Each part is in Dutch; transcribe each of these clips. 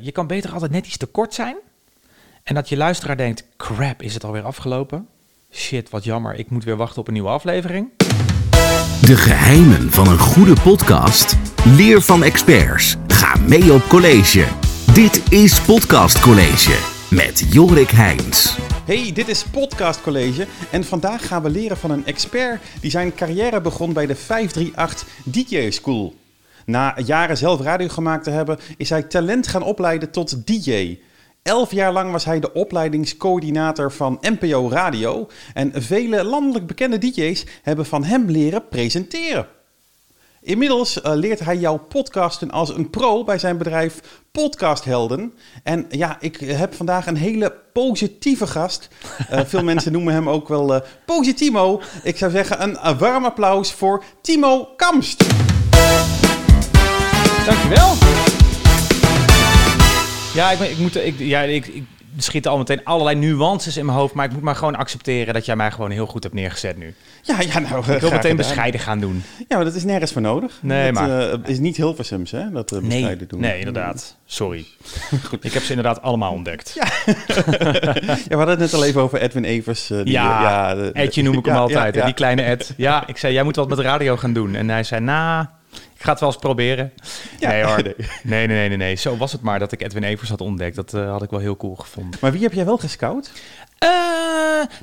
Je kan beter altijd net iets te kort zijn. En dat je luisteraar denkt, crap, is het alweer afgelopen? Shit, wat jammer, ik moet weer wachten op een nieuwe aflevering. De geheimen van een goede podcast? Leer van experts. Ga mee op college. Dit is Podcast College met Jorik Heijns. Hey, dit is Podcast College en vandaag gaan we leren van een expert die zijn carrière begon bij de 538 DJ School. Na jaren zelf radio gemaakt te hebben, is hij talent gaan opleiden tot DJ. Elf jaar lang was hij de opleidingscoördinator van NPO Radio en vele landelijk bekende DJ's hebben van hem leren presenteren. Inmiddels uh, leert hij jou podcasten als een pro bij zijn bedrijf Podcasthelden. En ja, ik heb vandaag een hele positieve gast. Uh, veel mensen noemen hem ook wel uh, Positimo. Ik zou zeggen een, een warm applaus voor Timo Kamst. Dankjewel. Ja, ik, ik moet, ik, ja, ik, ik schieten al meteen allerlei nuances in mijn hoofd. Maar ik moet maar gewoon accepteren dat jij mij gewoon heel goed hebt neergezet nu. Ja, ja nou, ik wil meteen gedaan. bescheiden gaan doen. Ja, maar dat is nergens voor nodig. Nee, dat, maar... Uh, is niet heel versums, hè, dat uh, bescheiden nee, doen. Nee, inderdaad. Sorry. Goed. Ik heb ze inderdaad allemaal ontdekt. Ja. ja, we hadden het net al even over Edwin Evers. Uh, die, ja, ja de, Edje noem ik hem altijd. Die kleine Ed. Ja, ik zei, jij moet wat met radio gaan doen. En hij zei, nou... Ik ga het wel eens proberen. Ja. Nee hoor. Nee. nee, nee, nee, nee. Zo was het maar dat ik Edwin Evers had ontdekt. Dat uh, had ik wel heel cool gevonden. Maar wie heb jij wel gescout? Uh,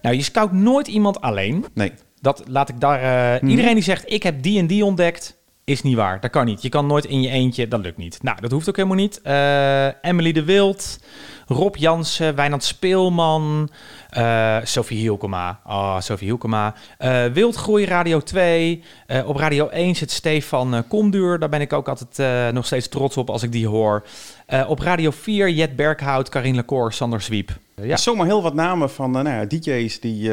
nou, je scout nooit iemand alleen. Nee. Dat laat ik daar... Uh, hmm. Iedereen die zegt, ik heb die en die ontdekt, is niet waar. Dat kan niet. Je kan nooit in je eentje, dat lukt niet. Nou, dat hoeft ook helemaal niet. Emily de Wild, Rob Jansen, Wijnand Speelman... Uh, Sophie Hielkema. Oh, Sophie Hielkema. Uh, Wildgroei Radio 2. Uh, op Radio 1 zit Stefan Komduur. Daar ben ik ook altijd nog steeds trots op als ik die hoor. op Radio 4 Jet Berghout, Karin Lecour, Sander Zwiep. Ja. Zomaar heel wat namen van nou ja, DJ's die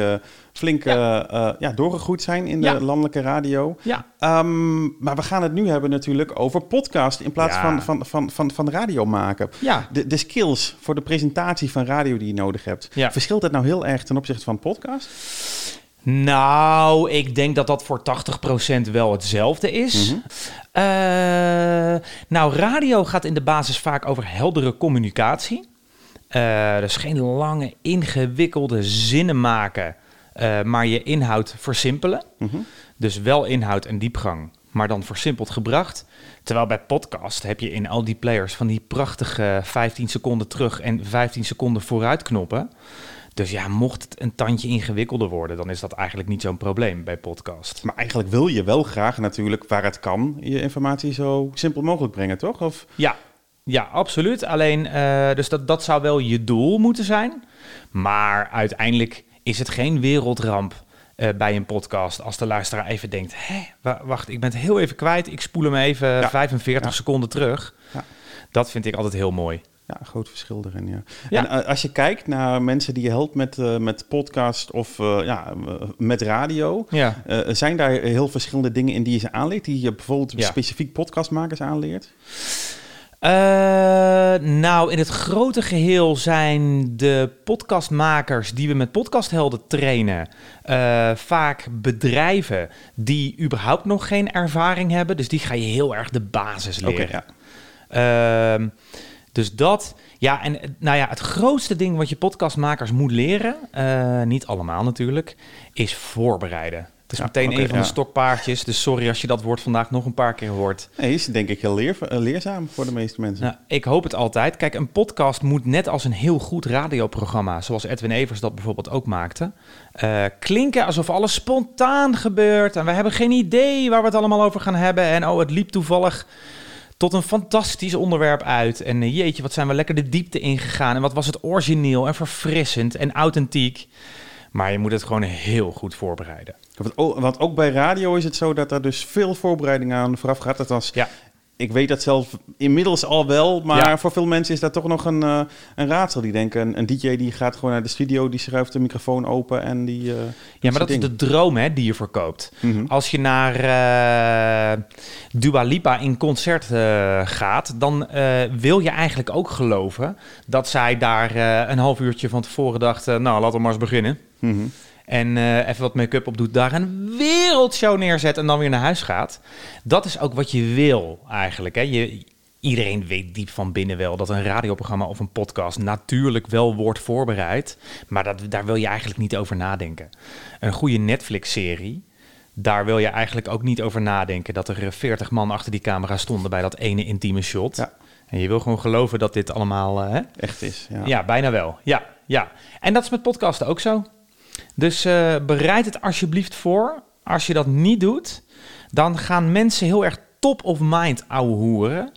flink ja. ja. doorgegroeid zijn in de ja. landelijke radio. Ja. Um, maar we gaan het nu hebben natuurlijk over podcast in plaats van, van, van, van, van radio maken. Ja. De, de skills voor de presentatie van radio die je nodig hebt. Ja. Verschilt dat nou heel erg ten opzichte van podcast? Nou, ik denk dat dat voor 80% wel hetzelfde is. Mm-hmm. Uh, nou, radio gaat in de basis vaak over heldere communicatie. Uh, dus geen lange, ingewikkelde zinnen maken, uh, maar je inhoud versimpelen. Mm-hmm. Dus wel inhoud en diepgang, maar dan versimpeld gebracht. Terwijl bij podcast heb je in al die players van die prachtige 15 seconden terug en 15 seconden vooruit knoppen. Dus ja, mocht het een tandje ingewikkelder worden, dan is dat eigenlijk niet zo'n probleem bij podcast. Maar eigenlijk wil je wel graag natuurlijk, waar het kan, je informatie zo simpel mogelijk brengen, toch? Of... Ja, ja, absoluut. Alleen, uh, dus dat, dat zou wel je doel moeten zijn. Maar uiteindelijk is het geen wereldramp uh, bij een podcast als de luisteraar even denkt: hé, wacht, ik ben het heel even kwijt. Ik spoel hem even ja. 45 ja. seconden terug. Ja. Dat vind ik altijd heel mooi. Ja, een groot verschil erin, ja. ja. En uh, als je kijkt naar mensen die je helpt met, uh, met podcast of uh, ja, met radio, ja. zijn daar heel verschillende dingen in die je ze aanleert, die je bijvoorbeeld ja. specifiek podcastmakers aanleert? Uh, nou, in het grote geheel zijn de podcastmakers die we met podcasthelden trainen uh, vaak bedrijven die überhaupt nog geen ervaring hebben. Dus die ga je heel erg de basis leren. Okay, ja. uh, dus dat, ja, en nou ja, het grootste ding wat je podcastmakers moet leren, uh, niet allemaal natuurlijk, is voorbereiden. Het is Ja, meteen een van ja. de stokpaardjes, dus sorry als je dat woord vandaag nog een paar keer hoort. Nee, is denk ik heel leer, eh, leerzaam voor de meeste mensen. Nou, ik hoop het altijd. Kijk, een podcast moet net als een heel goed radioprogramma, zoals Edwin Evers dat bijvoorbeeld ook maakte, eh, klinken alsof alles spontaan gebeurt en we hebben geen idee waar we het allemaal over gaan hebben en oh, het liep toevallig tot een fantastisch onderwerp uit. En uh, jeetje, wat zijn we lekker de diepte ingegaan. En wat was het origineel en verfrissend en authentiek. Maar je moet het gewoon heel goed voorbereiden. Want, ook- bij radio is het zo dat er dus veel voorbereiding aan vooraf gaat. Althans, Ja. ik weet dat zelf inmiddels al wel, maar Ja. voor veel mensen is dat toch nog een, eh, een raadsel. Die denken, een, een DJ die gaat gewoon naar de studio, die schuift de microfoon open en die... eh, Ja, maar dat is de droom hè, die je verkoopt. Mhm. Als je naar eh Dua Lipa in concert gaat, dan wil je eigenlijk ook geloven dat zij daar een half uurtje van tevoren dacht, nou laten we maar eens beginnen. Mhm. En eh, even wat make-up op doet, daar een wereldshow neerzet en dan weer naar huis gaat. Dat is ook wat je wil eigenlijk. Hè? Je, iedereen weet diep van binnen wel dat een radioprogramma of een podcast natuurlijk wel wordt voorbereid. Maar dat, daar wil je eigenlijk niet over nadenken. Een goede Netflix-serie, daar wil je eigenlijk ook niet over nadenken dat er 40 man achter die camera stonden bij dat ene intieme shot. Ja. En je wil gewoon geloven dat dit allemaal. eh, hè? Echt is. Ja. Ja. bijna wel. Ja, ja. En dat is met podcasten ook zo. Dus eh, bereid het alsjeblieft voor. Als je dat niet doet, dan gaan mensen heel erg top of mind ouwe hoeren.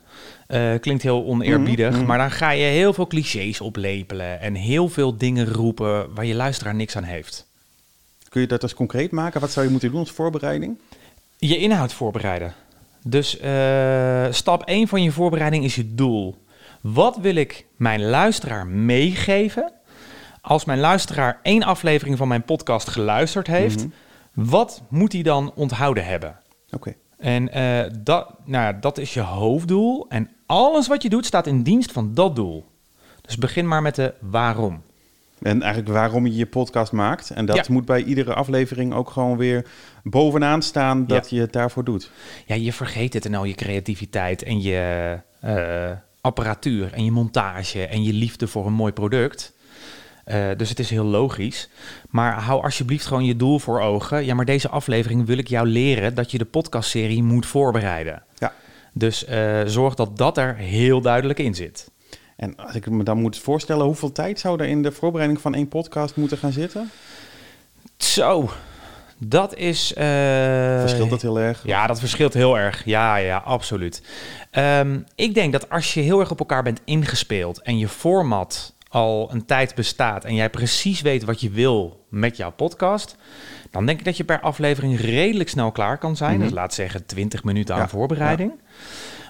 Eh, klinkt heel oneerbiedig, Mhm, mhm. maar dan ga je heel veel clichés oplepelen en heel veel dingen roepen waar je luisteraar niks aan heeft. Kun je dat eens concreet maken? Wat zou je moeten doen als voorbereiding? Je inhoud voorbereiden. Dus eh, stap 1 van je voorbereiding is je doel. Wat wil ik mijn luisteraar meegeven? Als mijn luisteraar één aflevering van mijn podcast geluisterd heeft, Mhm. wat moet hij dan onthouden hebben? Oké. En eh, dat, nou, ja, dat is je hoofddoel. En alles wat je doet staat in dienst van dat doel. Dus begin maar met de waarom. En eigenlijk waarom je je podcast maakt. En dat Ja. moet bij iedere aflevering ook gewoon weer bovenaan staan dat je het daarvoor doet. Ja, je vergeet het en al je creativiteit en je eh, apparatuur en je montage en je liefde voor een mooi product. Eh, dus het is heel logisch. Maar hou alsjeblieft gewoon je doel voor ogen. Ja, maar deze aflevering wil ik jou leren dat je de podcastserie moet voorbereiden. Ja. Dus eh, zorg dat dat er heel duidelijk in zit. En als ik me dan moet voorstellen, hoeveel tijd zou er in de voorbereiding van één podcast moeten gaan zitten? Zo, dat is... eh, Verschilt dat heel erg? Ja, dat verschilt heel erg. Ja, ja, absoluut. Ehm, ik denk dat als je heel erg op elkaar bent ingespeeld en je format al een tijd bestaat en jij precies weet wat je wil met jouw podcast, dan denk ik dat je per aflevering redelijk snel klaar kan zijn. Mhm. Dus laat zeggen 20 minuten aan Ja, voorbereiding.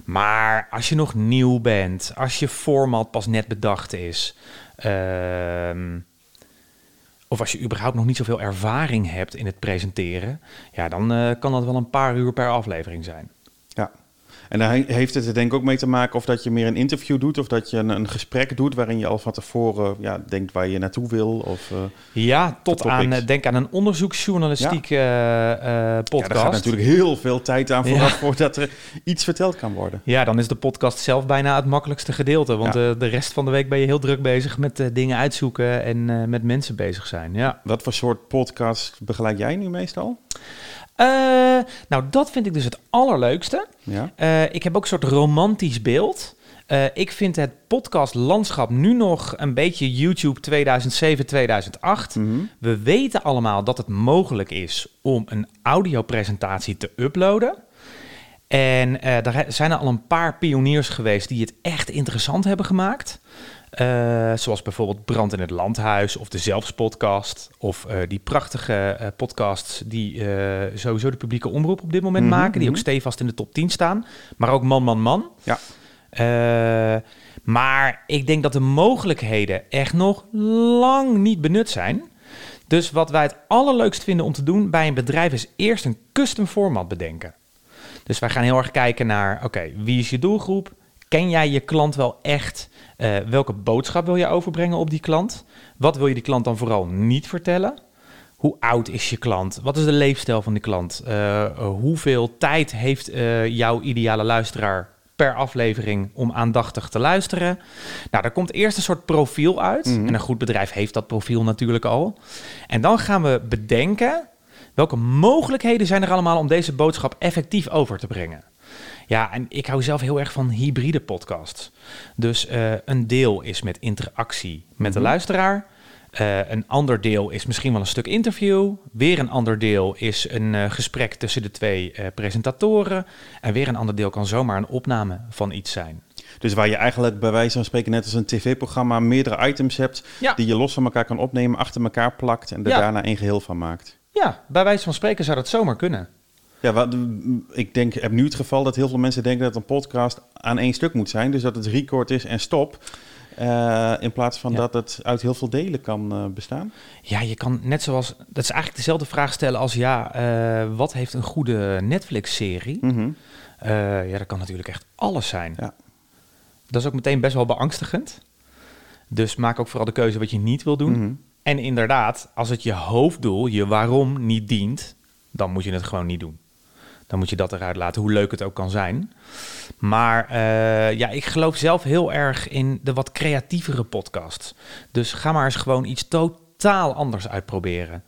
Maar als je nog nieuw bent, als je format pas net bedacht is, ehm, of als je überhaupt nog niet zoveel ervaring hebt in het presenteren, ja, dan eh, kan dat wel een paar uur per aflevering zijn. En daar he- heeft het er denk ik ook mee te maken of dat je meer een interview doet of dat je een, een gesprek doet waarin je al van tevoren ja, denkt waar je naartoe wil. Of, eh, Ja, tot aan, eh, denk aan een onderzoeksjournalistiek eh, eh, ja, podcast. daar gaat natuurlijk heel veel tijd aan vooraf Ja. voordat er iets verteld kan worden. Ja, dan is de podcast zelf bijna het makkelijkste gedeelte. Want Ja. de rest van de week ben je heel druk bezig met dingen uitzoeken en met mensen bezig zijn. Ja. Wat voor soort podcast begeleid jij nu meestal? Eh, nou, dat vind ik dus het allerleukste. Ja. Eh, ik heb ook een soort romantisch beeld. Eh, ik vind het podcastlandschap nu nog een beetje YouTube 2007, 2008. Mhm. We weten allemaal dat het mogelijk is om een audiopresentatie te uploaden. En daar zijn er al een paar pioniers geweest die het echt interessant hebben gemaakt. Eh, zoals bijvoorbeeld Brand in het Landhuis of de Zelfs-podcast. Of eh, die prachtige eh, podcasts die sowieso de publieke omroep op dit moment Mhm, maken. Die ook mhm. stevast in de top 10 staan. Maar ook Man, Man, Man. Ja. Maar ik denk dat de mogelijkheden echt nog lang niet benut zijn. Dus wat wij het allerleukst vinden om te doen bij een bedrijf is eerst een custom format bedenken. Dus wij gaan heel erg kijken naar, oké, wie is je doelgroep? Ken jij je klant wel echt? Eh, welke boodschap wil je overbrengen op die klant? Wat wil je die klant dan vooral niet vertellen? Hoe oud is je klant? Wat is de leefstijl van die klant? Eh, hoeveel tijd heeft eh, jouw ideale luisteraar per aflevering om aandachtig te luisteren? Nou, daar komt eerst een soort profiel uit. Mhm. En een goed bedrijf heeft dat profiel natuurlijk al. En dan gaan we bedenken welke mogelijkheden zijn er allemaal om deze boodschap effectief over te brengen. Ja, en ik hou zelf heel erg van hybride podcasts. Dus eh, een deel is met interactie met de Mhm. luisteraar. Eh, een ander deel is misschien wel een stuk interview. Weer een ander deel is een eh, gesprek tussen de twee presentatoren. En weer een ander deel kan zomaar een opname van iets zijn. Dus waar je eigenlijk bij wijze van spreken net als een tv-programma meerdere items hebt Ja. die je los van elkaar kan opnemen, achter elkaar plakt en er Ja. daarna één geheel van maakt. Ja, bij wijze van spreken zou dat zomaar kunnen. Ja, wat, ik denk, heb nu het geval dat heel veel mensen denken dat een podcast aan één stuk moet zijn. Dus dat het record is en stop. Eh, in plaats van Ja. dat het uit heel veel delen kan eh, bestaan. Ja, je kan net zoals. Dat is eigenlijk dezelfde vraag stellen als ja, eh, wat heeft een goede Netflix-serie? Mhm. Ja, dat kan natuurlijk echt alles zijn. Ja. Dat is ook meteen best wel beangstigend. Dus maak ook vooral de keuze wat je niet wil doen. Mhm. En inderdaad, als het je hoofddoel, je waarom niet dient, dan moet je het gewoon niet doen. Dan moet je dat eruit laten, hoe leuk het ook kan zijn. Maar eh, ja, ik geloof zelf heel erg in de wat creatievere podcast. Dus ga maar eens gewoon iets totaal anders uitproberen.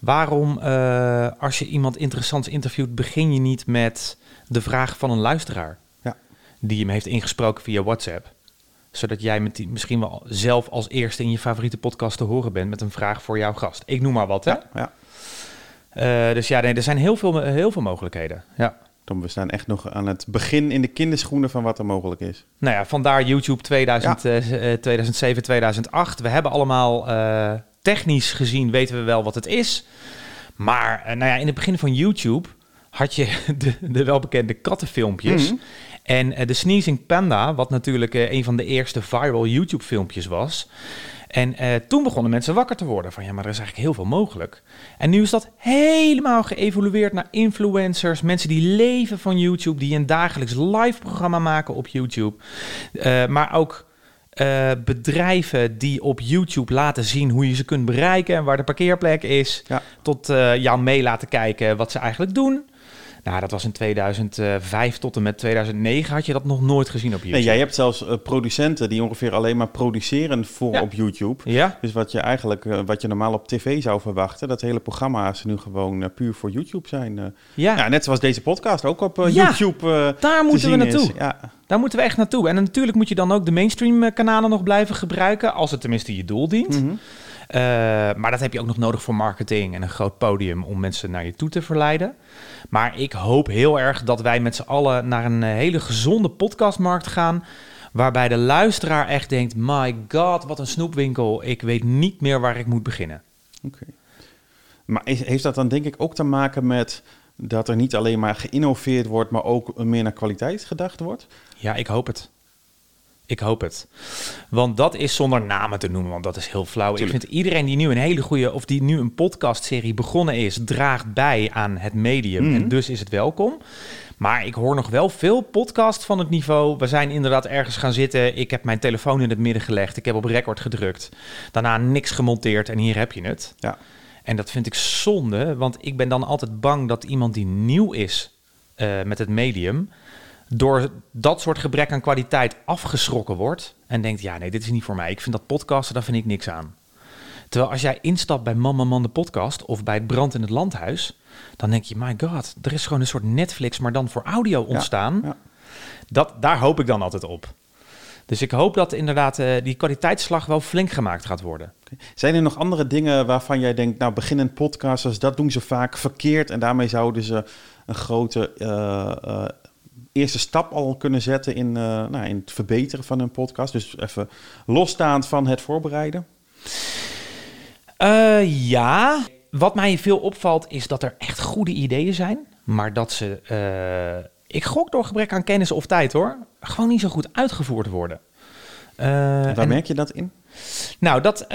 Waarom, uh, als je iemand interessants interviewt, begin je niet met de vraag van een luisteraar? Ja. Die hem heeft ingesproken via WhatsApp zodat jij met die misschien wel zelf als eerste in je favoriete podcast te horen bent met een vraag voor jouw gast. Ik noem maar wat, hè? Ja, ja. Uh, dus ja, nee, er zijn heel veel, heel veel mogelijkheden. Ja. Dan we staan echt nog aan het begin in de kinderschoenen van wat er mogelijk is. Nou ja, vandaar YouTube 2000, ja. uh, 2007, 2008. We hebben allemaal uh, technisch gezien weten we wel wat het is. Maar nou ja, in het begin van YouTube had je de, de welbekende kattenfilmpjes. Mm. En de Sneezing Panda, wat natuurlijk een van de eerste viral YouTube-filmpjes was. En uh, toen begonnen mensen wakker te worden van ja, maar er is eigenlijk heel veel mogelijk. En nu is dat helemaal geëvolueerd naar influencers, mensen die leven van YouTube, die een dagelijks live programma maken op YouTube. maar ook uh, bedrijven die op YouTube laten zien hoe je ze kunt bereiken en waar de parkeerplek is. Ja. Tot jou mee laten kijken wat ze eigenlijk doen. Nou, dat was in 2005 tot en met 2009 had je dat nog nooit gezien op YouTube. Nee, jij hebt zelfs uh, producenten die ongeveer alleen maar produceren voor Ja. op YouTube. Ja, Dus wat je eigenlijk, uh, wat je normaal op tv zou verwachten, dat hele programma's nu gewoon uh, puur voor YouTube zijn. Ja. ja, net zoals deze podcast ook op Ja, YouTube uh, daar te moeten we naartoe. Ja, Daar moeten we echt naartoe. En natuurlijk moet je dan ook de mainstream eh, kanalen nog blijven gebruiken, als het tenminste je doel dient. Mhm. Uh, maar dat heb je ook nog nodig voor marketing en een groot podium om mensen naar je toe te verleiden. Maar ik hoop heel erg dat wij met z'n allen naar een eh, hele gezonde podcastmarkt gaan. Waarbij de luisteraar echt denkt: My god, wat een snoepwinkel. Ik weet niet meer waar ik moet beginnen. Oké. Maar heeft dat dan denk ik ook te maken met dat er niet alleen maar geïnnoveerd wordt, maar ook meer naar kwaliteit gedacht wordt? Ja, ik hoop het. Ik hoop het. Want dat is zonder namen te noemen, want dat is heel flauw. Tuurlijk. Ik vind iedereen die nu een hele goede, of die nu een podcastserie begonnen is, draagt bij aan het medium. Mhm. En dus is het welkom. Maar ik hoor nog wel veel podcast van het niveau. We zijn inderdaad ergens gaan zitten. Ik heb mijn telefoon in het midden gelegd. Ik heb op record gedrukt. Daarna niks gemonteerd en hier heb je het. Ja. En dat vind ik zonde, want ik ben dan altijd bang dat iemand die nieuw is eh, met het medium, door dat soort gebrek aan kwaliteit afgeschrokken wordt en denkt, ja nee, dit is niet voor mij. Ik vind dat podcasten, daar vind ik niks aan. Terwijl als jij instapt bij Man Man de podcast of bij het Brand in het Landhuis, dan denk je, my god, er is gewoon een soort Netflix, maar dan voor audio ontstaan. ja. Dat, daar hoop ik dan altijd op. Dus ik hoop dat inderdaad eh, die kwaliteitsslag wel flink gemaakt gaat worden. Zijn er nog andere dingen waarvan jij denkt, nou beginnend podcasters, dat doen ze vaak verkeerd en daarmee zouden ze een grote eh, eh, eerste stap al kunnen zetten in, eh, nou, in het verbeteren van hun podcast? Dus even losstaand van het voorbereiden. Eh, ja, wat mij veel opvalt is dat er echt goede ideeën zijn, maar dat ze, eh, ik gok door gebrek aan kennis of tijd hoor, gewoon niet zo goed uitgevoerd worden. Eh, Waar en- merk je dat in? Nou, dat.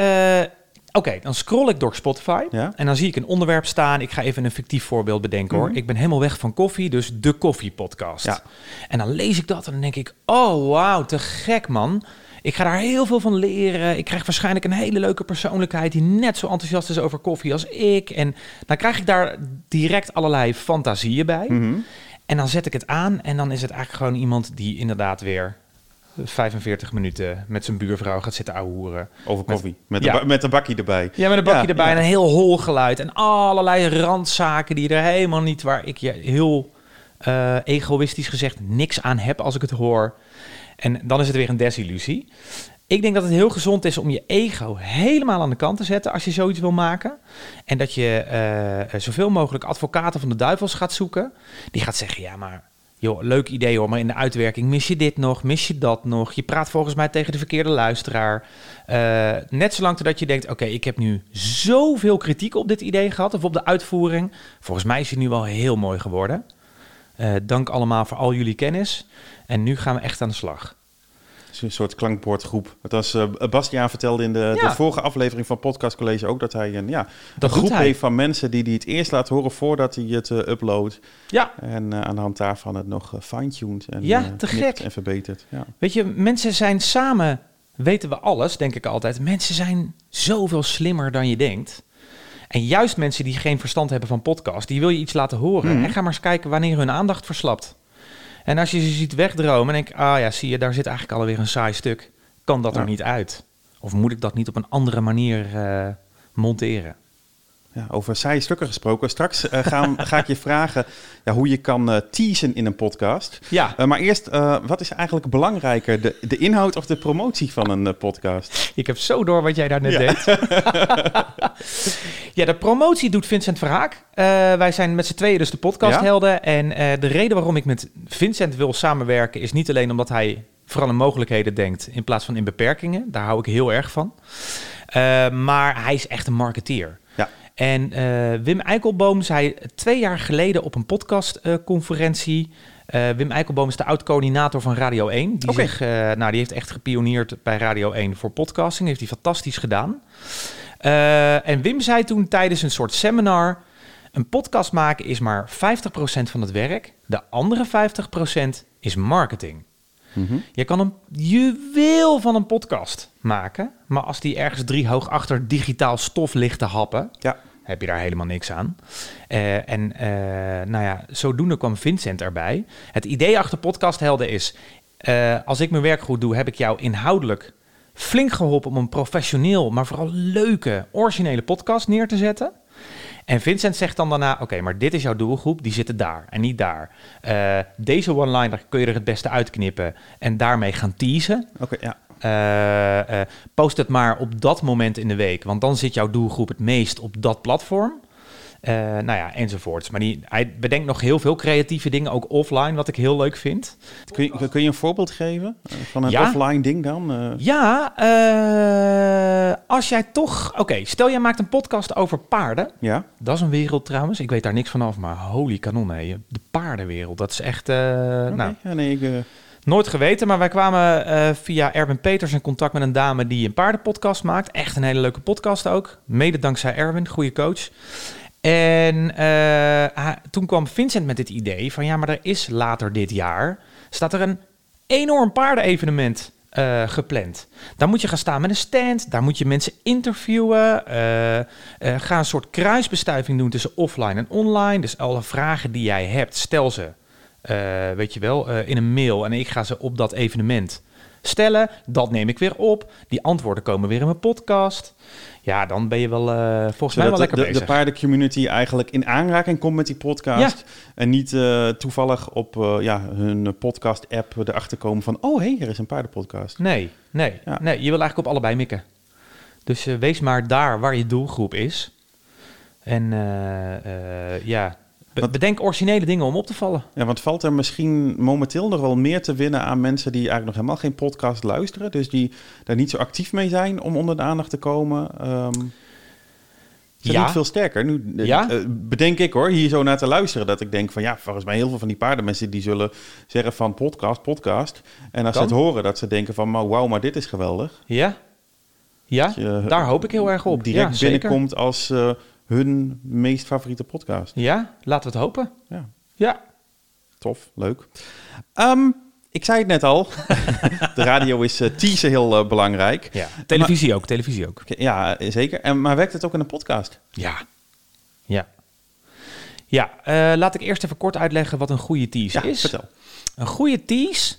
Oké, dan scroll ik door Spotify Ja. en dan zie ik een onderwerp staan. Ik ga even een fictief voorbeeld bedenken hoor. Mhm. Ik ben helemaal weg van koffie, dus de koffiepodcast. Ja. En dan lees ik dat en dan denk ik, oh wauw, te gek man. Ik ga daar heel veel van leren. Ik krijg waarschijnlijk een hele leuke persoonlijkheid die net zo enthousiast is over koffie als ik. En dan krijg ik daar direct allerlei fantasieën bij. Mhm. En dan zet ik het aan en dan is het eigenlijk gewoon iemand die inderdaad weer 45 minuten met zijn buurvrouw gaat zitten ouwehoeren. Over koffie. Met, Ja. een, met een bakje erbij. Ja, met een bakje Ja, erbij ja. en een heel hol geluid. En allerlei randzaken die er helemaal niet, waar ik je heel eh, egoïstisch gezegd niks aan heb als ik het hoor. En dan is het weer een desillusie. Ik denk dat het heel gezond is om je ego helemaal aan de kant te zetten als je zoiets wil maken. En dat je eh, zoveel mogelijk advocaten van de duivels gaat zoeken. Die gaat zeggen, ja maar joh, leuk idee hoor, maar in de uitwerking mis je dit nog, mis je dat nog. Je praat volgens mij tegen de verkeerde luisteraar. Eh, net zolang totdat je denkt, oké, ik heb nu zoveel kritiek op dit idee gehad of op de uitvoering. Volgens mij is hij nu wel heel mooi geworden. Eh, dank allemaal voor al jullie kennis. En nu gaan we echt aan de slag. Een soort klankbordgroep. Het was, eh Bastiaan vertelde in de, Ja. de vorige aflevering van Podcast College ook dat hij een, ja, Dat een groep hij. heeft van mensen die, die het eerst laat horen voordat hij het eh, uploadt. Ja, En eh, aan de hand daarvan het nog fine-tuned en Ja, te gek. en verbetert. Ja. weet je, mensen zijn samen, weten we alles, denk ik altijd. Mensen zijn zoveel slimmer dan je denkt. En juist mensen die geen verstand hebben van podcast, die wil je iets laten horen. Mhm. En ga maar eens kijken wanneer hun aandacht verslapt. En als je ze ziet wegdromen en denk ah ja, zie je, daar zit eigenlijk alweer een saai stuk. Kan dat Ja. er niet uit? Of moet ik dat niet op een andere manier eh, monteren? Ja, over saaie stukken gesproken. Straks eh, gaan, ga ik je vragen ja, hoe je kan eh, teasen in een podcast. Ja, Eh, maar eerst, wat is eigenlijk belangrijker? De, de inhoud of de promotie van een podcast? ik heb zo door wat jij daar net Ja. deed. ja, de promotie doet Vincent Verhaak. Wij zijn met z'n tweeën dus de podcasthelden. En eh, de reden waarom ik met Vincent wil samenwerken... is niet alleen omdat hij vooral in mogelijkheden denkt... in plaats van in beperkingen. Daar hou ik heel erg van. Maar hij is echt een marketeer. En eh, Wim Eikelboom zei twee jaar geleden op een podcastconferentie... eh, Wim Eikelboom is de oud-coördinator van Radio 1. Die, zich, eh, nou, die heeft echt gepioneerd bij Radio 1 voor podcasting. Heeft hij fantastisch gedaan. En Wim zei toen tijdens een soort seminar... een podcast maken is maar 50% van het werk. De andere 50% is marketing. Mhm. Je kan een juweel van een podcast maken... maar als die ergens driehoog achter digitaal stof ligt te happen... Ja. heb je daar helemaal niks aan. Eh, en eh, nou ja, zodoende kwam Vincent erbij. Het idee achter podcasthelden is... eh, als ik mijn werk goed doe, heb ik jou inhoudelijk flink geholpen... om een professioneel, maar vooral leuke, originele podcast neer te zetten... En Vincent zegt dan daarna: Oké, maar dit is jouw doelgroep, die zitten daar en niet daar. Eh, deze one-liner kun je er het beste uitknippen en daarmee gaan teasen. Oké, ja. Eh, eh, post het maar op dat moment in de week, want dan zit jouw doelgroep het meest op dat platform. Eh, nou ja, enzovoorts. Maar die, hij bedenkt nog heel veel creatieve dingen, ook offline, wat ik heel leuk vind. Kun, je, kun je een voorbeeld geven eh, van een Ja. offline ding dan? Eh, Ja, als jij toch... Oké, stel jij maakt een podcast over paarden. ja? Dat is een wereld trouwens. Ik weet daar niks van af, maar holy kanon, hé. De paardenwereld, dat is echt... Oké, nou, ja, nee, ik, nooit geweten, maar wij kwamen via Erwin Peters in contact met een dame die een paardenpodcast maakt. Echt een hele leuke podcast ook. Mede dankzij Erwin, goede coach. En eh, toen kwam Vincent met dit idee van ja, maar er is later dit jaar, staat er een enorm paardenevenement eh, gepland. Daar moet je gaan staan met een stand, daar moet je mensen interviewen, eh, ga een soort kruisbestuiving doen tussen offline en online. Dus alle vragen die jij hebt, stel ze, weet je wel, in een mail en ik ga ze op dat evenement stellen. Dat neem ik weer op. Die antwoorden komen weer in mijn podcast. Ja, dan ben je wel eh, volgens mij wel lekker de, de, bezig. de paardencommunity eigenlijk in aanraking komt met die podcast. En niet eh, toevallig op eh, ja, hun podcast-app erachter komen van... oh, hé, hey, er is een paardenpodcast. Nee, nee, Ja. nee. Je wil eigenlijk op allebei mikken. Dus wees maar daar waar je doelgroep is. En ja, be- bedenk originele dingen om op te vallen. Ja, want valt er misschien momenteel nog wel meer te winnen aan mensen die eigenlijk nog helemaal geen podcast luisteren? Dus die daar niet zo actief mee zijn om onder de aandacht te komen? Dat Ja. niet veel sterker? Nu eh, Ja. eh, bedenk ik hoor, hier zo naar te luisteren, dat ik denk van ja, volgens mij heel veel van die paardenmensen die zullen zeggen van podcast, podcast. En als Kan. ze het horen, dat ze denken van maar wauw, maar dit is geweldig. Ja? Ja, je daar hoop ik heel erg op. Direct ja, binnenkomt als eh, hun meest favoriete podcast. Ja, laten we het hopen. Ja. Ja. Tof, leuk. Ehm, ik zei het net al, de radio is eh teaser heel eh, belangrijk. ja. Televisie ook, televisie ook. Ja, eh, zeker. En, maar werkt het ook in een podcast? Ja. Ja. Ja, laat ik eerst even kort uitleggen wat een goede tease Ja, is. vertel. Een goede tease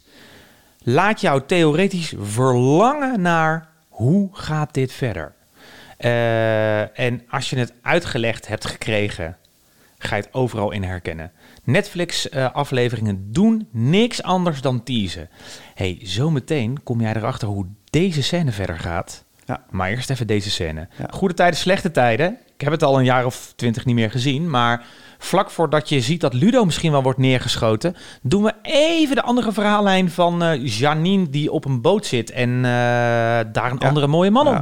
laat jou theoretisch verlangen naar hoe gaat dit verder. Eh, en als je het uitgelegd hebt gekregen, ga je het overal in herkennen. Netflix-afleveringen doen niks anders dan teasen. hey, zometeen kom jij erachter hoe deze scène verder gaat. Ja. Maar eerst even deze scène. Ja. Goede tijden, slechte tijden. Ik heb het al een jaar of twintig niet meer gezien. Maar vlak voordat je ziet dat Ludo misschien wel wordt neergeschoten... doen we even de andere verhaallijn van eh, Janine die op een boot zit... en eh, daar een Ja. andere mooie man Ja.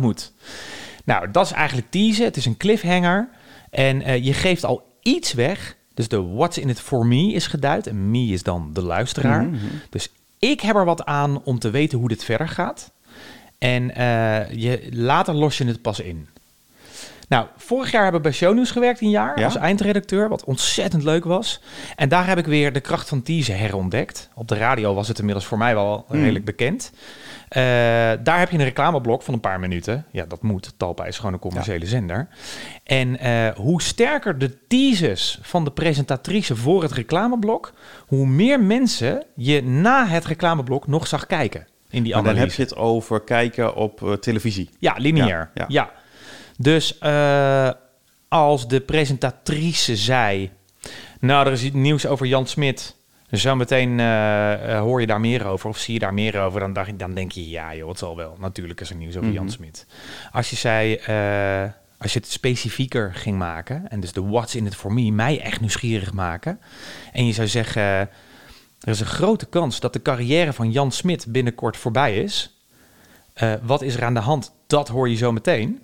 Nou, dat is eigenlijk teasen. Het is een cliffhanger. En eh, je geeft al iets weg. Dus de what's in it for me is geduid. En me is dan de luisteraar. Mhm. Dus ik heb er wat aan om te weten hoe dit verder gaat. En eh, je, later los je het pas in. Nou, vorig jaar heb ik bij Shownieuws gewerkt, een jaar, Ja? als eindredacteur, wat ontzettend leuk was. En daar heb ik weer de kracht van teasen herontdekt. Op de radio was het inmiddels voor mij wel Hmm. redelijk bekend. Eh, daar heb je een reclameblok van een paar minuten. Ja, dat moet. Talpa is gewoon een commerciële zender. En eh, hoe sterker de teases van de presentatrice voor het reclameblok, hoe meer mensen je na het reclameblok nog zag kijken in die Maar dan heb je het over kijken op eh, televisie. Ja, lineair. Ja, Ja. ja. Dus eh, als de presentatrice zei... Nou, er is nieuws over Jan Smit. Zometeen eh, hoor je daar meer over of zie je daar meer over. Dan, dacht, dan denk je, ja joh, het zal wel. Natuurlijk is er nieuws over Jan Mhm. Smit. Als je zei... als je het specifieker ging maken... en dus de what's in it for me... mij echt nieuwsgierig maken... en je zou zeggen... er is een grote kans dat de carrière van Jan Smit binnenkort voorbij is... Wat is er aan de hand? Dat hoor je zo meteen.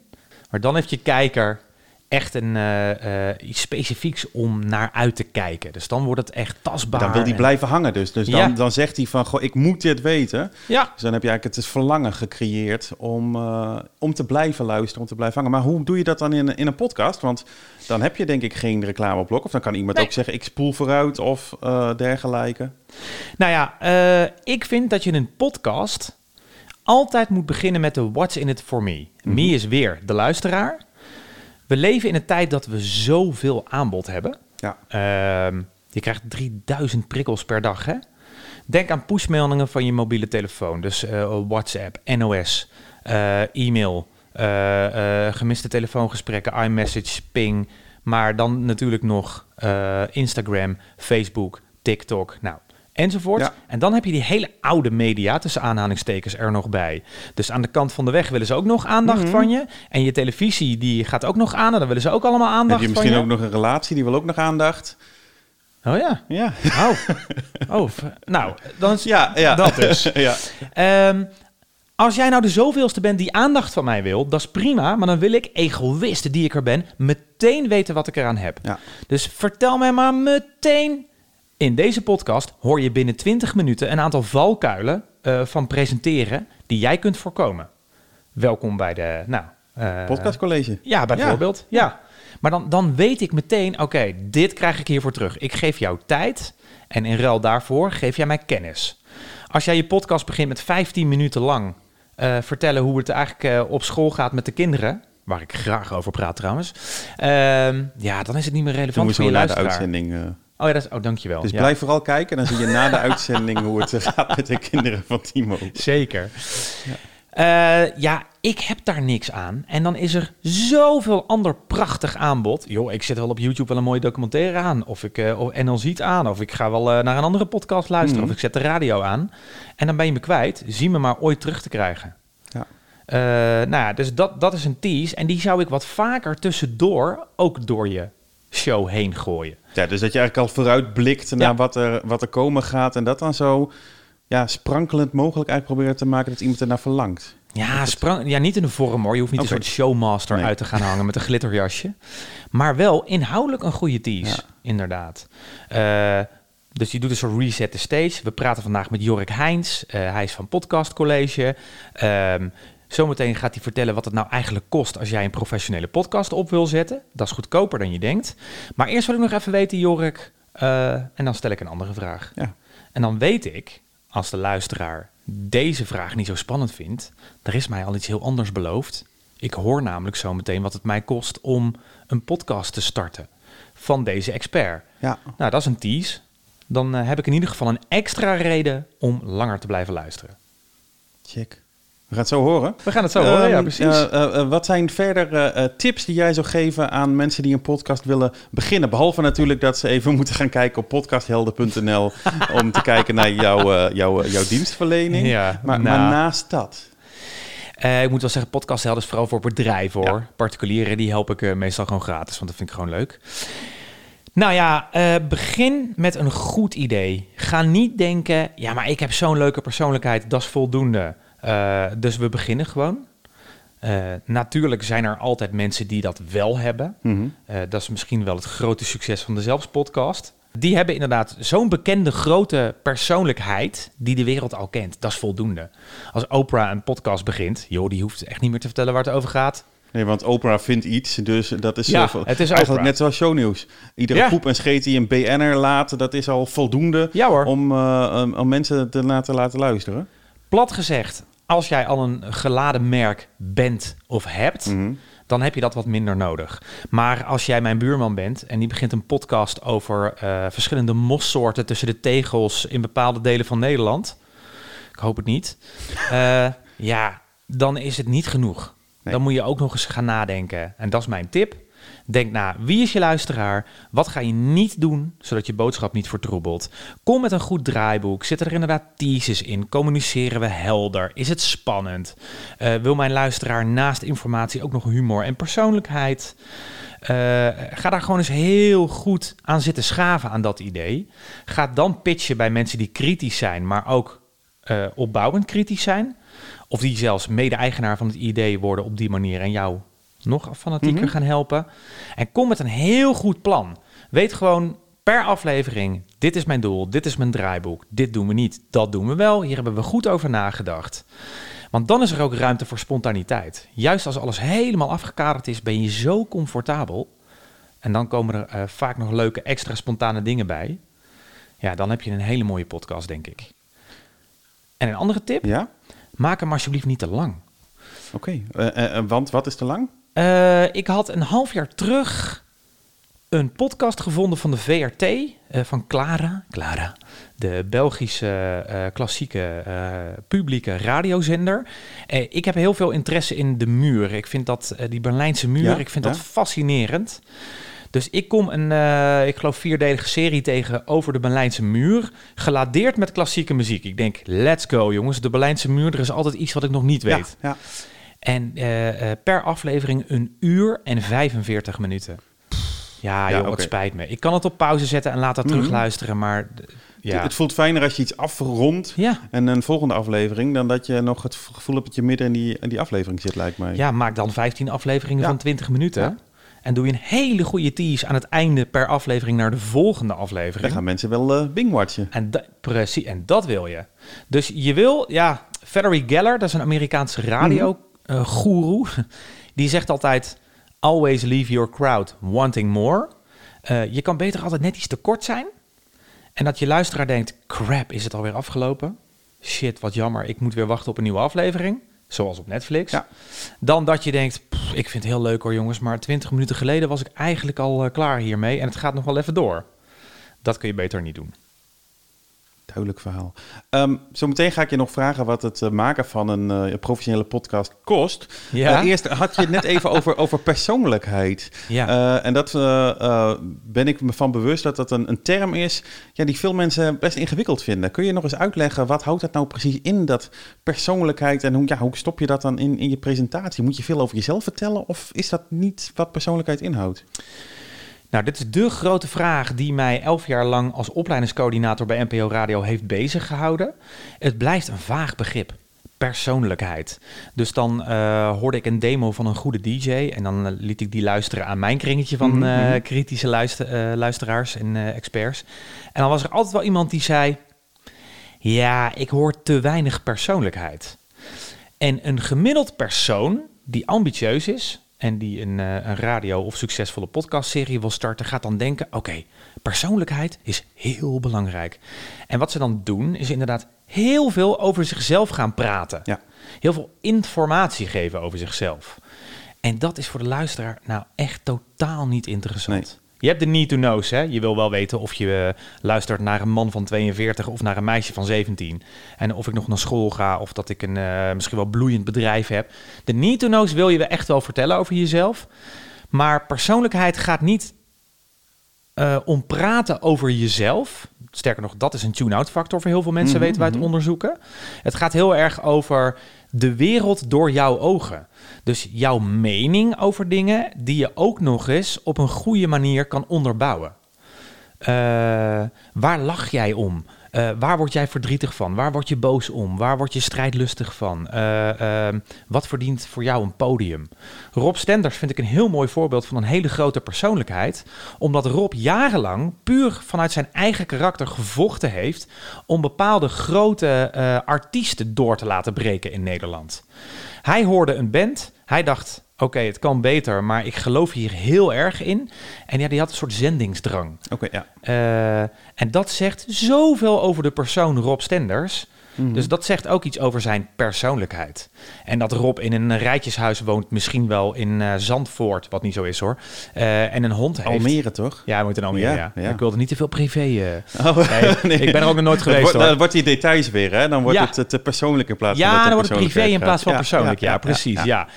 Maar dan heeft je kijker echt een, eh, iets specifieks om naar uit te kijken. Dus dan wordt het echt tastbaar. Dan wil en- blijven hangen dus. Dus dan, Ja. dan zegt hij van, goh, ik moet dit weten. Ja, Dus dan heb je eigenlijk het verlangen gecreëerd om, eh, om te blijven luisteren, om te blijven hangen. Maar hoe doe je dat dan in, in een podcast? Want dan heb je denk ik geen reclameblok. Of dan kan iemand Nee. ook zeggen, ik spoel vooruit of dergelijke. nou ja, ik vind dat je een podcast altijd moet beginnen met de what's in it for me. Mhm. Me is weer de luisteraar. We leven in een tijd dat we zoveel aanbod hebben. Ja. Ehm, je krijgt 3000 prikkels per dag. Hè? Denk aan pushmeldingen van je mobiele telefoon. Dus eh, WhatsApp, NOS, eh, e-mail, eh, gemiste telefoongesprekken, iMessage, ping. Maar dan natuurlijk nog Instagram, Facebook, TikTok. Nou, enzovoort. Ja. En dan heb je die hele oude media, tussen aanhalingstekens, er nog bij. Dus aan de kant van de weg willen ze ook nog aandacht Mhm. van je. En je televisie, die gaat ook nog aan. En dan willen ze ook allemaal Heb aandacht je van misschien je. ook nog een relatie, die wil ook nog aandacht. Oh ja. Ja, Oh. oh. Nou, dan is ja, ja. dat dus. ja. Ehm, als jij nou de zoveelste bent die aandacht van mij wil, dat is prima. Maar dan wil ik, egoïst die ik er ben, meteen weten wat ik eraan heb. Ja. Dus vertel mij maar meteen. In deze podcast hoor je binnen 20 minuten een aantal valkuilen eh, van presenteren die jij kunt voorkomen. Welkom bij de, nou... eh, Podcastcollege. ja, bijvoorbeeld. Ja. Maar dan, dan weet ik meteen, oké, dit krijg ik hiervoor terug. Ik geef jou tijd en in ruil daarvoor geef jij mij kennis. Als jij je podcast begint met 15 minuten lang eh, vertellen hoe het eigenlijk op school gaat met de kinderen, waar ik graag over praat trouwens, ehm, ja, dan is het niet meer relevant voor je na de luisteraar. uitzending. Oh ja, dat is, oh, dankjewel. Dus ja. blijf vooral kijken. Dan zie je na de uitzending hoe het eh, gaat met de kinderen van Timo. Zeker. Ja. ja, ik heb daar niks aan. En dan is er zoveel ander prachtig aanbod. Joh, ik zet wel op YouTube wel een mooie documentaire aan. Of ik uh, of NL ziet aan. Of ik ga wel uh, naar een andere podcast luisteren. Mhm. Of ik zet de radio aan. En dan ben je me kwijt. Zie me maar ooit terug te krijgen. Ja. Nou ja, dus dat, dat is een tease. En die zou ik wat vaker tussendoor ook door je show heen gooien. Ja, dus dat je eigenlijk al vooruit blikt naar Ja. wat, er, wat er komen gaat. En dat dan zo ja, sprankelend mogelijk eigenlijk proberen te maken dat iemand ernaar verlangt. Ja, sprang, ja, niet in de vorm hoor. Je hoeft niet Oké. een soort showmaster Nee. uit te gaan hangen met een glitterjasje. Maar wel inhoudelijk een goede tease, Ja. inderdaad. Eh, dus je doet een soort reset the stage. We praten vandaag met Jorik Heijns. Eh, hij is van Podcast College. Ehm, zometeen gaat hij vertellen wat het nou eigenlijk kost als jij een professionele podcast op wil zetten. Dat is goedkoper dan je denkt. Maar eerst wil ik nog even weten, Jorik. eh, en dan stel ik een andere vraag. Ja. En dan weet ik, als de luisteraar deze vraag niet zo spannend vindt, er is mij al iets heel anders beloofd. Ik hoor namelijk zo meteen wat het mij kost om een podcast te starten van deze expert. Ja, Nou, dat is een tease. Dan eh, heb ik in ieder geval een extra reden om langer te blijven luisteren. check. We gaan het zo horen. We gaan het zo horen, ja, Ehm, precies. eh, eh, eh, wat zijn verder tips die jij zou geven aan mensen die een podcast willen beginnen? Behalve natuurlijk dat ze even moeten gaan kijken op podcasthelden.nl om te kijken naar jouw, jouw, jouw dienstverlening. Ja, maar, nou. maar naast dat. Ik moet wel zeggen, podcast helpt is vooral voor bedrijven hoor. Ja. Particulieren, die help ik meestal gewoon gratis, want dat vind ik gewoon leuk. Nou ja, begin met een goed idee. Ga niet denken, ja, maar ik heb zo'n leuke persoonlijkheid, dat is voldoende. Eh, dus we beginnen gewoon. Eh, natuurlijk zijn er altijd mensen die dat wel hebben. Mhm. Eh, dat is misschien wel het grote succes van de Zelfs-podcast. Die hebben inderdaad zo'n bekende grote persoonlijkheid die de wereld al kent. Dat is voldoende. Als Oprah een podcast begint, joh, die hoeft echt niet meer te vertellen waar het over gaat. Nee, want Oprah vindt iets, dus dat is, Ja, het is eigenlijk Oprah. net zoals shownieuws. Iedere Ja. poep en scheet die een BN'er laat, dat is al voldoende Ja hoor. om, om, om mensen te laten, laten luisteren. Plat gezegd, als jij al een geladen merk bent of hebt, Mhm. dan heb je dat wat minder nodig. Maar als jij mijn buurman bent en die begint een podcast over eh, verschillende mossoorten tussen de tegels in bepaalde delen van Nederland, ik hoop het niet, eh, ja, dan is het niet genoeg. Nee. Dan moet je ook nog eens gaan nadenken. En dat is mijn tip. Denk na, wie is je luisteraar? Wat ga je niet doen, zodat je boodschap niet vertroebelt? Kom met een goed draaiboek. Zitten er inderdaad teases in? Communiceren we helder? Is het spannend? Eh, wil mijn luisteraar naast informatie ook nog humor en persoonlijkheid? Eh, ga daar gewoon eens heel goed aan zitten schaven aan dat idee. Ga dan pitchen bij mensen die kritisch zijn, maar ook eh, opbouwend kritisch zijn. Of die zelfs mede-eigenaar van het idee worden op die manier en jou nog fanatieker Mhm. gaan helpen. En kom met een heel goed plan. Weet gewoon per aflevering, dit is mijn doel, dit is mijn draaiboek, dit doen we niet, dat doen we wel, hier hebben we goed over nagedacht. Want dan is er ook ruimte voor spontaniteit. Juist als alles helemaal afgekaderd is, ben je zo comfortabel. En dan komen er eh, vaak nog leuke extra spontane dingen bij. Ja, dan heb je een hele mooie podcast, denk ik. En een andere tip, Ja? maak hem alsjeblieft niet te lang. Oké. Eh, eh, eh, want wat is te lang? Eh, ik had een half jaar terug een podcast gevonden van de VRT, eh, van Clara. Clara, de Belgische eh, klassieke publieke radiozender. Ik heb heel veel interesse in de muur. Ik vind dat, die Berlijnse muur, Ja, ik vind ja. dat fascinerend. Dus ik kom een, ik geloof, vierdelige serie tegen over de Berlijnse muur. Geladeerd met klassieke muziek. Ik denk, let's go jongens. De Berlijnse muur, er is altijd iets wat ik nog niet weet. Ja, ja. En eh, eh, per aflevering een uur en 45 minuten. Ja, joh, oké. het spijt me. Ik kan het op pauze zetten en later Mhm. terugluisteren, maar ja. Het voelt fijner als je iets afrondt Ja. en een volgende aflevering, dan dat je nog het gevoel hebt dat je midden in die, in die aflevering zit, lijkt mij. ja, maak dan 15 afleveringen Ja. van 20 minuten. Ja. En doe je een hele goede tease aan het einde per aflevering naar de volgende Dan aflevering. gaan mensen wel eh bingwatchen. En da- precies, en dat wil je. Dus je wil, ja, Valerie Geller, dat is een Amerikaanse radio eh, guru, die zegt altijd: always leave your crowd wanting more. Eh, je kan beter altijd net iets te kort zijn. En dat je luisteraar denkt: crap, is het alweer afgelopen? Shit, wat jammer, ik moet weer wachten op een nieuwe aflevering. Zoals op Netflix. Ja. Dan dat je denkt: "Pff, ik vind het heel leuk hoor, jongens, maar 20 minuten geleden was ik eigenlijk al eh, klaar hiermee en het gaat nog wel even door. Dat kun je beter niet doen. Duidelijk verhaal. Ehm, zometeen ga ik je nog vragen wat het eh, maken van een eh, professionele podcast kost. Ja. Eh, eerst had je het net even over, over persoonlijkheid. Ja. En dat ben ik me van bewust dat dat een, een term is ja, die veel mensen best ingewikkeld vinden. Kun je nog eens uitleggen, wat houdt dat nou precies in, dat persoonlijkheid? En hoe, ja, hoe stop je dat dan in, in je presentatie? Moet je veel over jezelf vertellen of is dat niet wat persoonlijkheid inhoudt? Nou, dit is de grote vraag die mij elf jaar lang als opleidingscoördinator bij NPO Radio heeft bezig gehouden. Het blijft een vaag begrip. Persoonlijkheid. Dus dan eh, hoorde ik een demo van een goede DJ en dan eh, liet ik die luisteren aan mijn kringetje van Mhm, eh, mhm. kritische luister, luisteraars en experts. En dan was er altijd wel iemand die zei: Ja, ik hoor te weinig persoonlijkheid. En een gemiddeld persoon die ambitieus is en die een, eh, een radio- of succesvolle podcastserie wil starten, gaat dan denken: oké, persoonlijkheid is heel belangrijk. En wat ze dan doen, is inderdaad heel veel over zichzelf gaan praten. Ja. Heel veel informatie geven over zichzelf. En dat is voor de luisteraar nou echt totaal niet interessant. Nee. Je hebt de need to know's, hè. Je wil wel weten of je eh, luistert naar een man van 42 of naar een meisje van 17. En of ik nog naar school ga of dat ik een eh, misschien wel bloeiend bedrijf heb. De need to know's wil je echt wel vertellen over jezelf. Maar persoonlijkheid gaat niet eh, om praten over jezelf. Sterker nog, dat is een tune-out factor voor heel veel mensen, Mhm, weten wij uit mhm. onderzoeken. Het gaat heel erg over de wereld door jouw ogen. Dus jouw mening over dingen die je ook nog eens op een goede manier kan onderbouwen. Eh, waar lach jij om? Eh, waar word jij verdrietig van? Waar word je boos om? Waar word je strijdlustig van? Eh, eh, wat verdient voor jou een podium? Rob Stenders vind ik een heel mooi voorbeeld van een hele grote persoonlijkheid. Omdat Rob jarenlang puur vanuit zijn eigen karakter gevochten heeft om bepaalde grote eh, artiesten door te laten breken in Nederland. Hij hoorde een band. Hij dacht, oké, het kan beter, maar ik geloof hier heel erg in. En ja, die had een soort zendingsdrang. Oké, ja. Uh, en dat zegt zoveel over de persoon Rob Stenders. Mhm. Dus dat zegt ook iets over zijn persoonlijkheid. En dat Rob in een rijtjeshuis woont, misschien wel in uh, Zandvoort, wat niet zo is hoor. Uh, en een hond heeft. Almere toch? Ja, moet in Almere. Ja, ja. Ik wilde niet te veel privé. Uh... Oh, nee, Ik ben er ook nog nooit geweest. Dan wordt die details weer, hè? Dan wordt het te persoonlijk in plaats ja, van. Ja, dan wordt het privé in plaats van persoonlijk. Ja, precies. ja.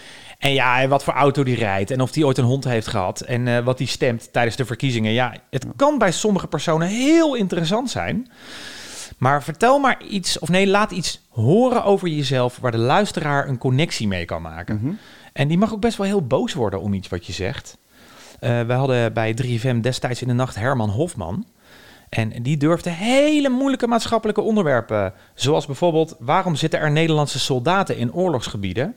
En ja, wat voor auto die rijdt en of die ooit een hond heeft gehad en uh, wat die stemt tijdens de verkiezingen. Ja, het kan bij sommige personen heel interessant zijn. Maar vertel maar iets, of nee, laat iets horen over jezelf waar de luisteraar een connectie mee kan maken. Mhm. En die mag ook best wel heel boos worden om iets wat je zegt. Uh, we hadden bij 3FM destijds in de nacht Herman Hofman. En die durfde hele moeilijke maatschappelijke onderwerpen, zoals bijvoorbeeld waarom zitten er Nederlandse soldaten in oorlogsgebieden,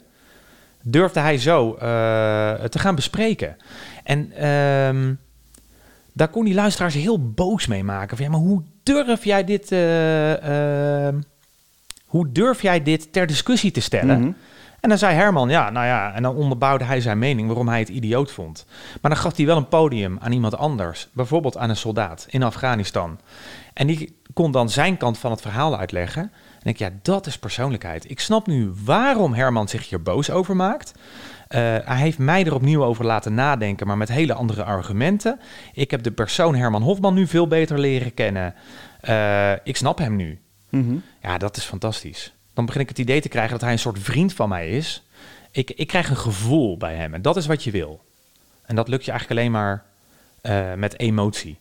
durfde hij zo uh, te gaan bespreken. En uh, daar kon die luisteraars heel boos mee maken. Van, ja, maar hoe durf jij dit, uh, hoe durf jij dit ter discussie te stellen? Mhm. En dan zei Herman, ja, nou ja, en dan onderbouwde hij zijn mening waarom hij het idioot vond. Maar dan gaf hij wel een podium aan iemand anders, bijvoorbeeld aan een soldaat in Afghanistan. En die kon dan zijn kant van het verhaal uitleggen. En denk ja, dat is persoonlijkheid. Ik snap nu waarom Herman zich hier boos over maakt. Uh, hij heeft mij er opnieuw over laten nadenken, maar met hele andere argumenten. Ik heb de persoon Herman Hofman nu veel beter leren kennen. Uh, ik snap hem nu. Mhm. Ja, dat is fantastisch. Dan begin ik het idee te krijgen dat hij een soort vriend van mij is. Ik, ik krijg een gevoel bij hem en dat is wat je wil. En dat lukt je eigenlijk alleen maar uh, met emotie.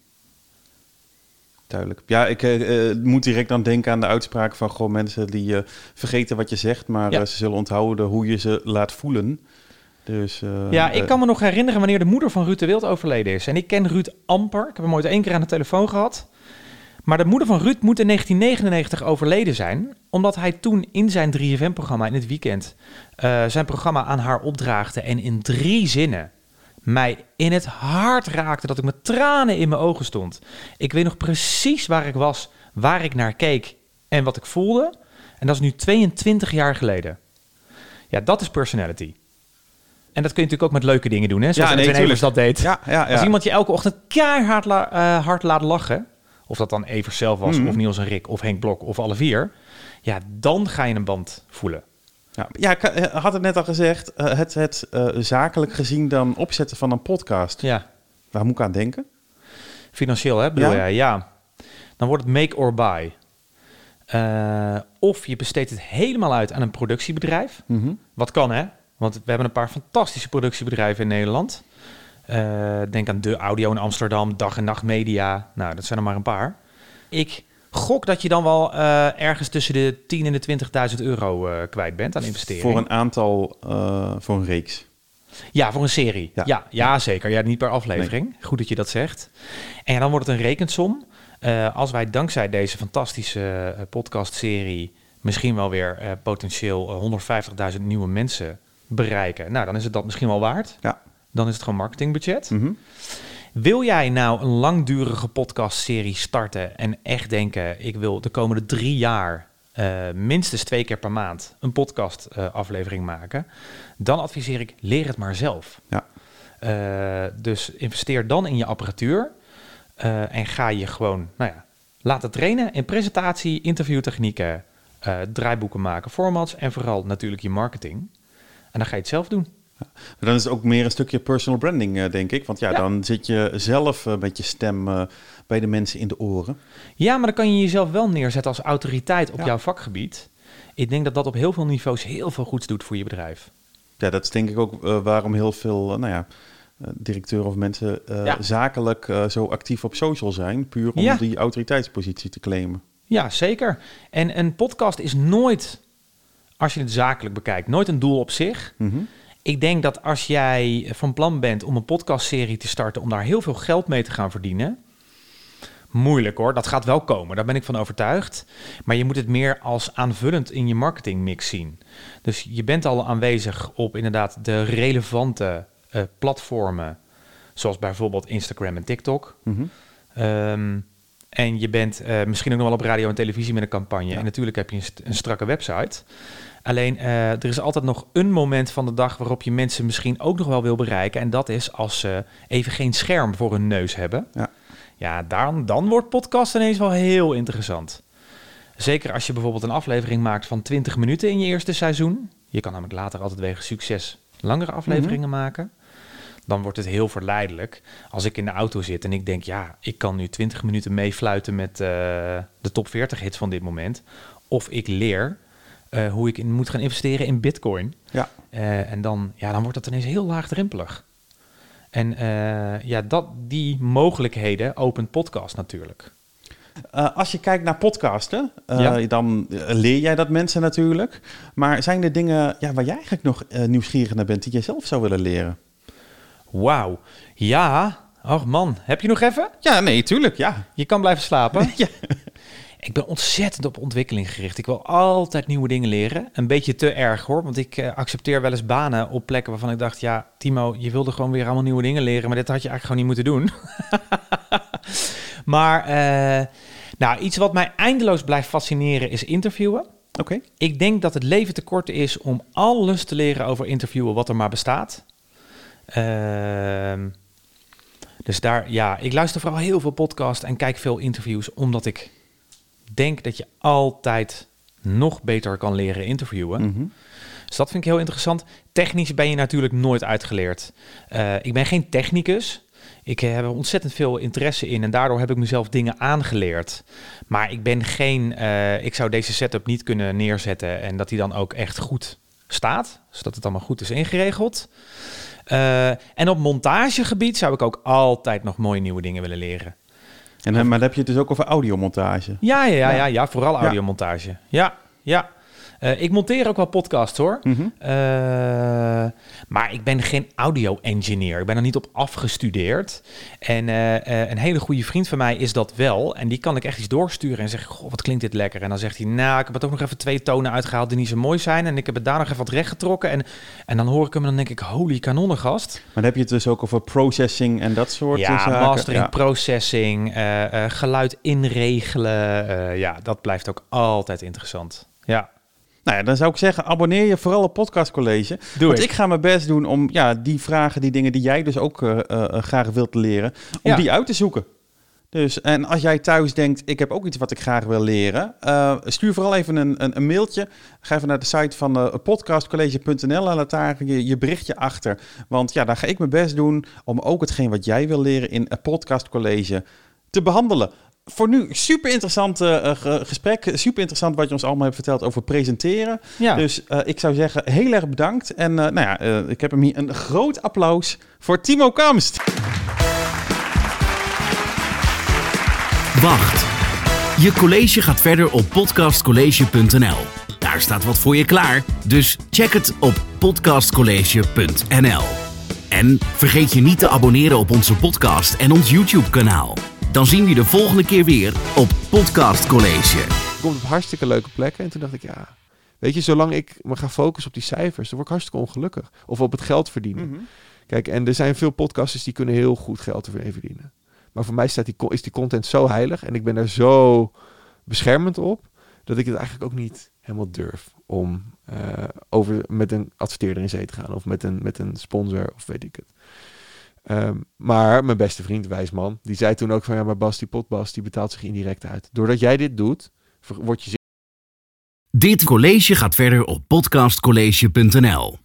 Duidelijk. Ja, ik uh, moet direct dan denken aan de uitspraak van gewoon mensen die uh, vergeten wat je zegt, maar ja. ze zullen onthouden hoe je ze laat voelen. Dus, ja, ik kan me nog herinneren wanneer de moeder van Ruud de Wild overleden is. En ik ken Ruud amper. Ik heb hem ooit één keer aan de telefoon gehad. Maar de moeder van Ruud moet in 1999 overleden zijn, omdat hij toen in zijn 3FM-programma in het weekend zijn programma aan haar opdraagde en in drie zinnen mij in het hart raakte dat ik met tranen in mijn ogen stond. Ik weet nog precies waar ik was, waar ik naar keek en wat ik voelde. En dat is nu 22 jaar geleden. Ja, dat is personality. En dat kun je natuurlijk ook met leuke dingen doen, hè? zoals ja, nee, Evers dat deed. Ja, ja, ja. Als iemand je elke ochtend keihard la, uh, hard laat lachen, of dat dan Evers zelf was, Mhm. of Niels en Rick, of Henk Blok, of alle vier, ja, dan ga je een band voelen. Ja, ja, ik eh, had het net al gezegd. Uh, het het uh, zakelijk gezien dan opzetten van een podcast. Ja. Waar moet ik aan denken? Financieel, hè? Bedoel Ja? jij? Ja. Dan wordt het make or buy. Uh, of je besteedt het helemaal uit aan een productiebedrijf. Mhm. Wat kan, hè? Want we hebben een paar fantastische productiebedrijven in Nederland. Uh, denk aan De Audio in Amsterdam, Dag en Nacht Media. Nou, dat zijn er maar een paar. Ik gok dat je dan wel uh, ergens tussen de 10 en de 20.000 euro uh, kwijt bent aan investeringen. Voor een aantal, uh, voor een reeks. Ja, voor een serie. Ja. Ja, zeker. Ja, niet per aflevering. Nee. Goed dat je dat zegt. En dan wordt het een rekensom. Als wij dankzij deze fantastische podcastserie misschien wel weer potentieel 150.000 nieuwe mensen bereiken, nou, dan is het dat misschien wel waard. Ja. Dan is het gewoon marketingbudget. Mm -hmm. Wil jij nou een langdurige podcastserie starten en echt denken, ik wil de komende drie jaar uh, minstens twee keer per maand een podcast uh, aflevering maken, dan adviseer ik leer het maar zelf. Ja. Uh, dus investeer dan in je apparatuur uh, en ga je gewoon, nou ja, laten trainen in presentatie, interviewtechnieken, uh, draaiboeken maken, formats en vooral natuurlijk je marketing. En dan ga je het zelf doen. Maar dan is het ook meer een stukje personal branding, uh, denk ik. Want ja, ja. dan zit je zelf uh, met je stem uh, bij de mensen in de oren. Ja, maar dan kan je jezelf wel neerzetten als autoriteit op ja. jouw vakgebied. Ik denk dat dat op heel veel niveaus heel veel goeds doet voor je bedrijf. Ja, dat is denk ik ook waarom heel veel, nou ja, directeuren of mensen ja. zakelijk zo actief op social zijn. Puur om ja. die autoriteitspositie te claimen. Ja, zeker. En een podcast is nooit, als je het zakelijk bekijkt, nooit een doel op zich. Mm -hmm. Ik denk dat als jij van plan bent om een podcastserie te starten om daar heel veel geld mee te gaan verdienen. Moeilijk hoor, dat gaat wel komen, daar ben ik van overtuigd. Maar je moet het meer als aanvullend in je marketingmix zien. Dus je bent al aanwezig op inderdaad de relevante uh, platformen, zoals bijvoorbeeld Instagram en TikTok. Mm -hmm. um, En je bent eh, misschien ook nog wel op radio en televisie met een campagne. Ja. En natuurlijk heb je een, st- een strakke website. Alleen eh, er is altijd nog een moment van de dag waarop je mensen misschien ook nog wel wil bereiken. En dat is als ze even geen scherm voor hun neus hebben. Ja. Ja, dan, dan wordt podcast ineens wel heel interessant. Zeker als je bijvoorbeeld een aflevering maakt van 20 minuten in je eerste seizoen. Je kan namelijk later altijd wegen succes langere afleveringen maken. Dan wordt het heel verleidelijk. Als ik in de auto zit en ik denk, ja, ik kan nu 20 minuten meefluiten met eh, de top 40 hits van dit moment. Of ik leer eh, hoe ik in, moet gaan investeren in bitcoin. Ja. Eh, en dan, ja, dan wordt dat ineens heel laagdrempelig. En eh, ja, dat, die mogelijkheden opent podcast natuurlijk. Als je kijkt naar podcasten, Ja. dan leer jij dat mensen natuurlijk. Maar zijn er dingen ja, waar jij eigenlijk nog nieuwsgierig naar bent die je zelf zou willen leren? Wauw. Ja. Och man, heb je nog even? Ja, nee, tuurlijk, ja. Je kan blijven slapen. ja. Ik ben ontzettend op ontwikkeling gericht. Ik wil altijd nieuwe dingen leren. Een beetje te erg hoor, want ik eh, accepteer wel eens banen op plekken waarvan ik dacht... ja, Timo, je wilde gewoon weer allemaal nieuwe dingen leren... maar dit had je eigenlijk gewoon niet moeten doen. maar eh, nou, iets wat mij eindeloos blijft fascineren is interviewen. Oké. Ik denk dat het leven te kort is om alles te leren over interviewen wat er maar bestaat. Ehm, dus daar, ja, ik luister vooral heel veel podcasts en kijk veel interviews, omdat ik denk dat je altijd nog beter kan leren interviewen. Mhm. Dus dat vind ik heel interessant. Technisch ben je natuurlijk nooit uitgeleerd. Eh, ik ben geen technicus. Ik heb er ontzettend veel interesse in en daardoor heb ik mezelf dingen aangeleerd. Maar ik ben geen. eh, ik zou deze setup niet kunnen neerzetten en dat die dan ook echt goed staat, zodat het allemaal goed is ingeregeld. Eh, en op montagegebied zou ik ook altijd nog mooie nieuwe dingen willen leren. En, dan- maar dan heb je het dus ook over audiomontage. Ja, ja, ja, Ja. ja, vooral audiomontage. Ja, ja. Eh, ik monteer ook wel podcasts hoor. Mhm. Eh, maar ik ben geen audio-engineer. Ik ben er niet op afgestudeerd. En eh, een hele goede vriend van mij is dat wel. En die kan ik echt iets doorsturen en zeg: Goh, wat klinkt dit lekker. En dan zegt hij: Nou, ik heb er ook nog even twee tonen uitgehaald die niet zo mooi zijn. En ik heb het daar nog even wat recht getrokken. En, en dan hoor ik hem en dan denk ik: Holy kanonnengast. Maar dan heb je het dus ook over processing en dat soort Ja, zaken. mastering, Ja. processing, geluid inregelen. ja, dat blijft ook altijd interessant. Ja, Nou ja, dan zou ik zeggen, abonneer je vooral op Podcast College. doe Want ik. ik ga mijn best doen om ja, die vragen, die dingen die jij dus ook eh, eh, graag wilt leren, om Ja. die uit te zoeken. Dus, en als jij thuis denkt, ik heb ook iets wat ik graag wil leren, eh, stuur vooral even een, een, een mailtje. Ga even naar de site van eh, podcastcollege.nl en laat daar je, je berichtje achter. Want ja, daar ga ik mijn best doen om ook hetgeen wat jij wil leren in een Podcast College te behandelen. Voor nu, super interessant eh, eh, ge- gesprek. Super interessant wat je ons allemaal hebt verteld over presenteren. Ja. Dus eh, ik zou zeggen, heel erg bedankt. En eh, nou ja, eh, ik heb hem hier een groot applaus voor Timo Kamst. Wacht. Je college gaat verder op podcastcollege.nl. Daar staat wat voor je klaar, dus check het op podcastcollege.nl. En vergeet je niet te abonneren op onze podcast en ons YouTube-kanaal. Dan zien we je de volgende keer weer op Podcast College. Ik kom op hartstikke leuke plekken. En toen dacht ik, ja, weet je, zolang ik me ga focussen op die cijfers, dan word ik hartstikke ongelukkig. Of op het geld verdienen. Kijk, en er zijn veel podcasters die kunnen heel goed geld ermee verdienen. Maar voor mij staat die, is die content zo heilig en ik ben daar zo beschermend op, dat ik het eigenlijk ook niet helemaal durf om eh, over met een adverteerder in zee te gaan of met een, met een sponsor of weet ik het. Ehm, maar mijn beste vriend, Wijsman, die zei toen ook van ja, maar Bas, die potbas, die betaalt zich indirect uit. Doordat jij dit doet, word je Dit college gaat verder op podcastcollege.nl.